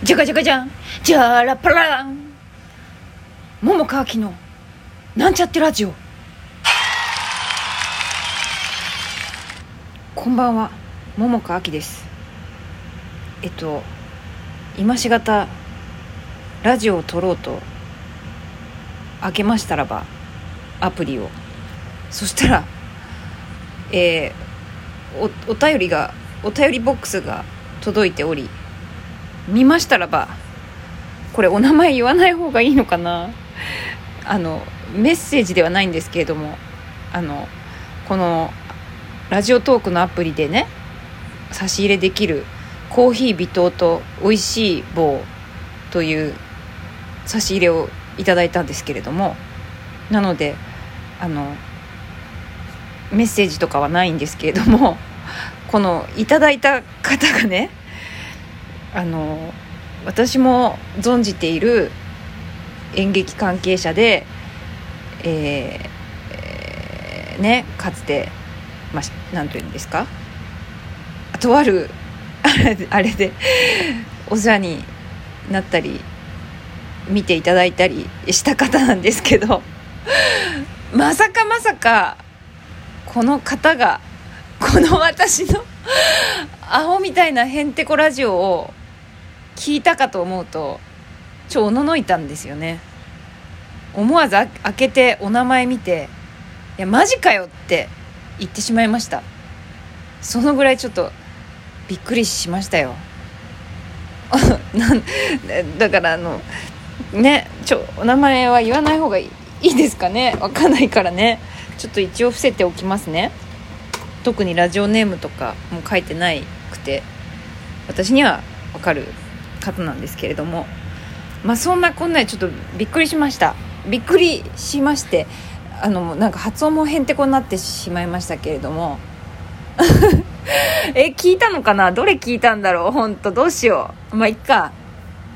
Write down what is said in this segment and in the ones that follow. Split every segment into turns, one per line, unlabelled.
じゃがじゃがじゃんじゃらパラン。桃川きのなんちゃってラジオ。こんばんは桃川きです。えっと今しがたラジオを撮ろうと開けましたらばアプリを。そしたらえー、おお便りがお便りボックスが届いており見ましたらばこれお名前言わない方がいいのかな。あのメッセージではないんですけれどもあのこのラジオトークのアプリでね差し入れできるコーヒー微糖と美味しい棒という差し入れをいただいたんですけれどもなのであのメッセージとかはないんですけれどもこのいただいた方がねあの私も存じている演劇関係者で、えーえねかつて、まあ、なんというんですか？とある あれでお世話になったり見ていただいたりした方なんですけどまさかまさかこの方がこの私のアホみたいなへんてこラジオを聞いたかと思うとちょおののいたんですよね。思わず開けてお名前見て「いやマジかよ」って言ってしまいました。そのぐらいちょっとびっくりしましたよ。だからあのねちょお名前は言わない方がいいですかね。わかんないからね。ちょっと一応伏せておきますね。特にラジオネームとかも書いてないくて私にはわかる。方なんですけれどもまあそんなこんなでちょっとびっくりしました。びっくりしましてあのなんか発音もへんてこになってしまいましたけれども え聞いたのかな？どれ聞いたんだろう？本当どうしよう。まあいっか。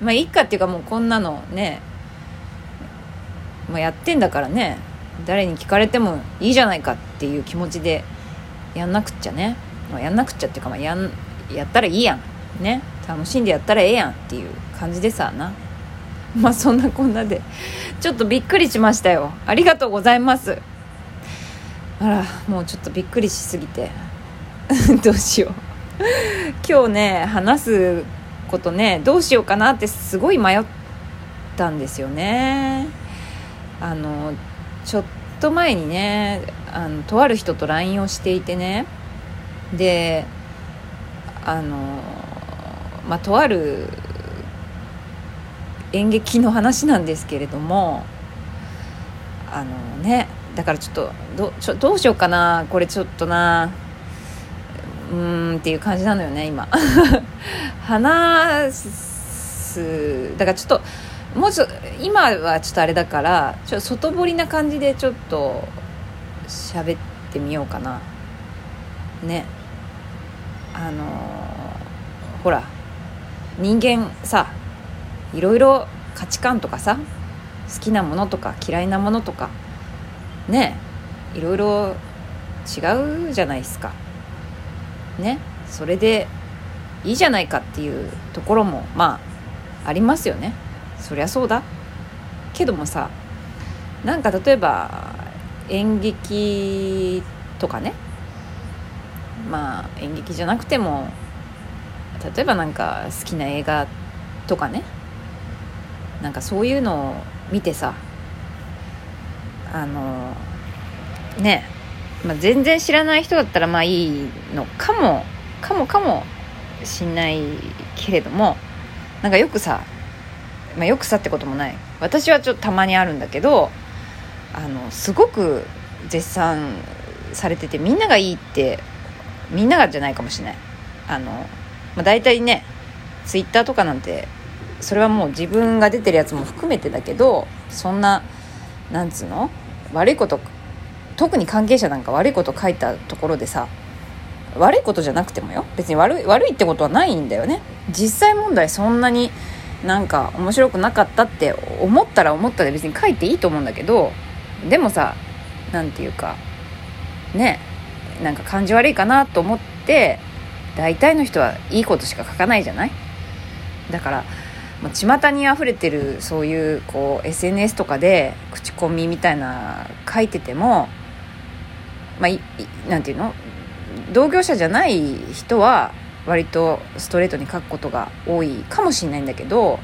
まあいっかっていうかもうこんなのねまあ、やってんだからね。誰に聞かれてもいいじゃないかっていう気持ちでやんなくっちゃね、まあ、やんなくっちゃっていうか、まあ、やんやったらいいやん。ね。楽しんでやったらええやんっていう感じでさな。まあそんなこんなで。ちょっとびっくりしましたよ。ありがとうございます。あらもうちょっとびっくりしすぎて。どうしよう。今日ね話すことねどうしようかなってすごい迷ったんですよね。あのちょっと前にねあのとある人と LINE をしていてね。であのまあとある演劇の話なんですけれどもあのねだからちょっとどちょどうしようかなこれちょっとなうーんっていう感じなのよね今。話すだからちょっともうちょ今はちょっとあれだからちょ外堀な感じでちょっと喋ってみようかな。ね。あのー、ほら。人間さいろいろ価値観とかさ好きなものとか嫌いなものとかねいろいろ違うじゃないですか。ねそれでいいじゃないかっていうところもまあありますよね。そりゃそうだ。けどもさなんか例えば演劇とかねまあ演劇じゃなくても例えばなんか好きな映画とかね。なんかそういうのを見てさ。あのね、まあ、全然知らない人だったらまあいいのかも。かもかもしんないけれども。なんかよくさ、まあ、よくさってこともない。私はちょっとたまにあるんだけどあのすごく絶賛されててみんながいいってみんながじゃないかもしれない。あの、まあ、大体ねツイッターとかなんてそれはもう自分が出てるやつも含めてだけどそんななんつうの悪いこと特に関係者なんか悪いこと書いたところでさ悪いことじゃなくてもよ。別に悪い悪いってことはないんだよね。実際問題そんなになんか面白くなかったって思ったら思ったで別に書いていいと思うんだけどでもさ何て言うかねなんか感じ悪いかなと思って大体の人はいいことしか書かないじゃない？だからもう巷にあふれてるそういうこう SNS とかで口コミみたいな書いててもまあなんていうの？同業者じゃない人は割とストレートに書くことが多いかもしれないんだけど、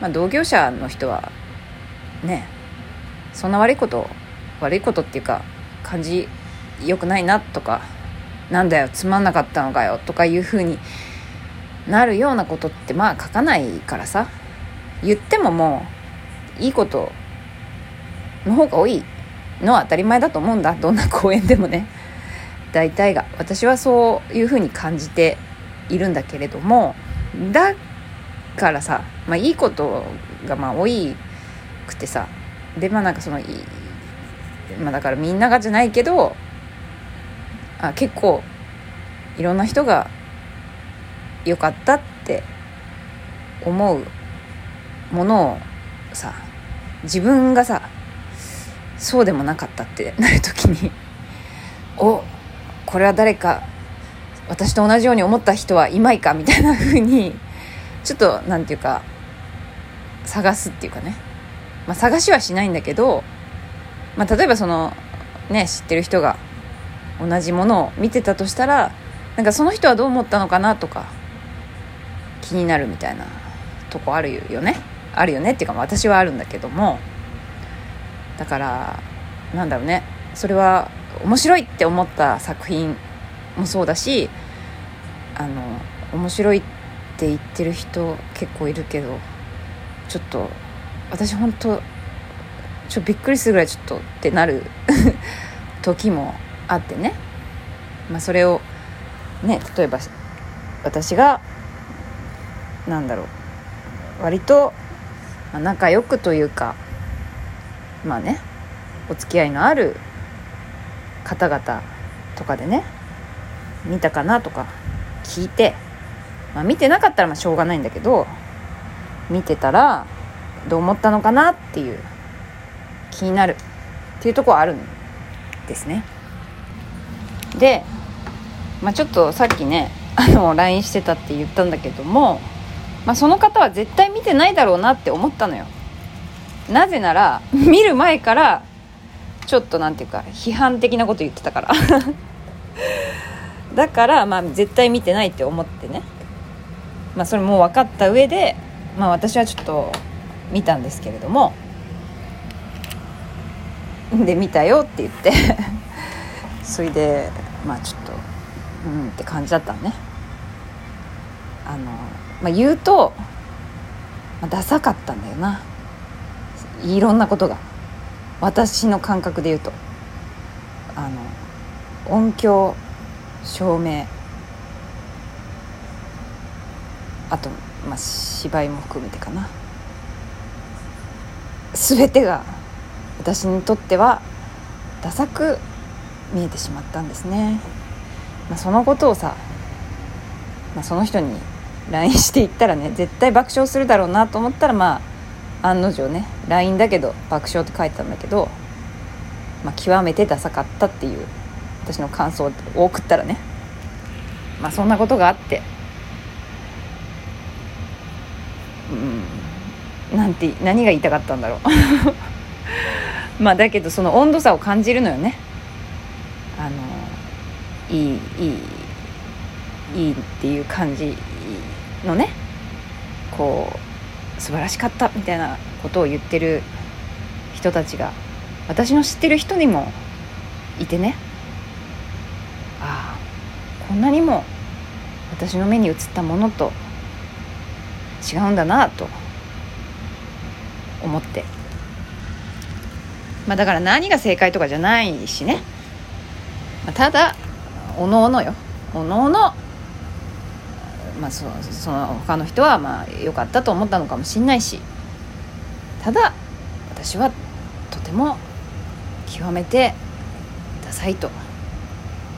まあ、同業者の人はねそんな悪いこと悪いことっていうか感じ良くないなとかなんだよつまんなかったのかよとかいうふうになるようなことってまあ書かないからさ。言ってももういいことの方が多いのは当たり前だと思うんだ。どんな公演でもね。大体が。私はそういうふうに感じているんだけれども。だからさ、まあ、いいことがまあ多いくてさ。でまあなんかそのまあだからみんながじゃないけどあ結構いろんな人が良かったって思うものをさ自分がさそうでもなかったってなる時におこれは誰か私と同じように思った人はいまいかみたいな風にちょっと何て言うか探すっていうかね、まあ、探しはしないんだけど、まあ、例えばそのね知ってる人が同じものを見てたとしたらなんかその人はどう思ったのかなとか気になるみたいなとこあるよね。あるよね。っていうか私はあるんだけども。だからなんだろうね。それは面白いって思った作品もそうだしあの面白いって言ってる人結構いるけどちょっと私本当ちょびっくりするぐらいちょっとってなる 時もあってね、まあ、それをね例えば私がなんだろう割と、仲良くというかまあねお付き合いのある方々とかでね見たかなとか聞いて、まあ、見てなかったらまあしょうがないんだけど見てたらどう思ったのかなっていう気になるっていうとこはあるんですね。で、まあ、ちょっとさっきね あの LINE してたって言ったんだけどもまあ、その方は絶対見てないだろうなって思ったのよ。なぜなら 見る前からちょっとなんていうか批判的なこと言ってたから。だからまあ絶対見てないって思ってね。まあそれも分かった上でまあ私はちょっと見たんですけれども。で見たよって言って。それでまあちょっとうんって感じだったのね。あのまあ、言うと、まあ、ダサかったんだよな。いろんなことが。私の感覚で言うと。あの音響照明。あと、まあ、芝居も含めてかな。全てが私にとってはダサく見えてしまったんですね、まあ、そのことをさ、まあ、その人に LINE していったらね絶対爆笑するだろうなと思ったらまあ案の定ね LINE だけど爆笑って書いてたんだけど、まあ、極めてダサかったっていう私の感想を送ったらねまあそんなことがあってうんなんて何が言いたかったんだろう。まあだけどその温度差を感じるのよね。いいいいいいっていう感じのねこう素晴らしかったみたいなことを言ってる人たちが私の知ってる人にもいてね。ああこんなにも私の目に映ったものと違うんだなと思って。まあだから何が正解とかじゃないしね、まあ、ただおのおのよ。おのおの。まあ、そその他の人はまあ良かったと思ったのかもしんないし。ただ私はとても極めてダサいと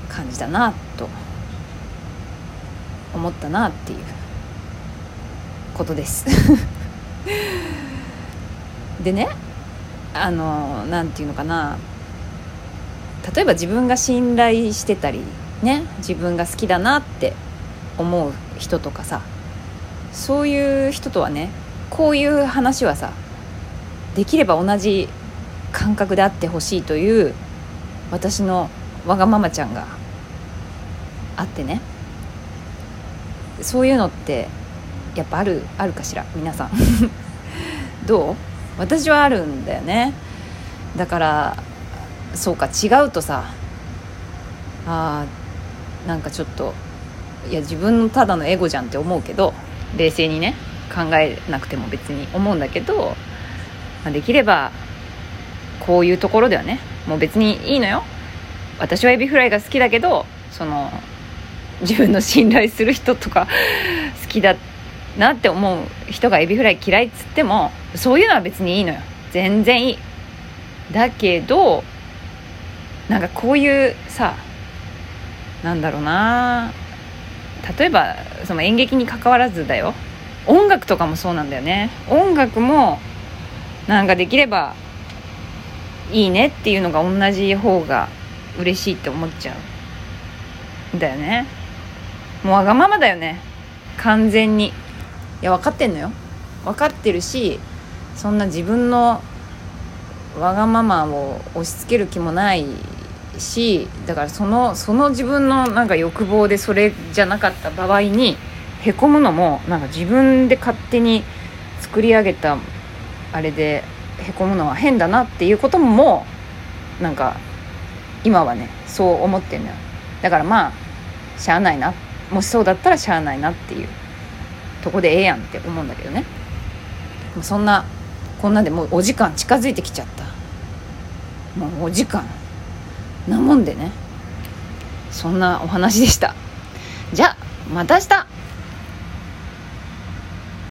感じたなと思ったなっていうことです。でねあの何て言うのかな。例えば自分が信頼してたりね自分が好きだなって思う人とかさそういう人とはねこういう話はさできれば同じ感覚であってほしいという私のわがままちゃんがあってね。そういうのってやっぱあるあるかしら？皆さん。どう？私はあるんだよね。だからそうか違うとさあーなんかちょっといや自分のただのエゴじゃんって思うけど冷静にね考えなくても別に思うんだけど、まあ、できればこういうところではねもう別にいいのよ。私はエビフライが好きだけどその自分の信頼する人とか好きだなって思う人がエビフライ嫌いっつってもそういうのは別にいいのよ。全然いい。だけどなんかこういうさなんだろうな。例えばその演劇に関わらずだよ。音楽とかもそうなんだよね。音楽もなんかできればいいねっていうのが同じ方が嬉しいって思っちゃうん。だよね。もうわがままだよね。完全に。いや分かってんのよ。分かってるしそんな自分のわがままを押し付ける気もないしだからそのその自分のなんか欲望でそれじゃなかった場合にへこむのもなんか自分で勝手に作り上げたあれでへこむのは変だなっていうこともなんか今はねそう思ってんのよ。だからまあしゃあないな。もしそうだったらしゃあないなっていうとこでええやんって思うんだけどね。そんなこんなんでもうお時間近づいてきちゃった。もうお時間。なもんでね。そんなお話でした。じゃあまた明日。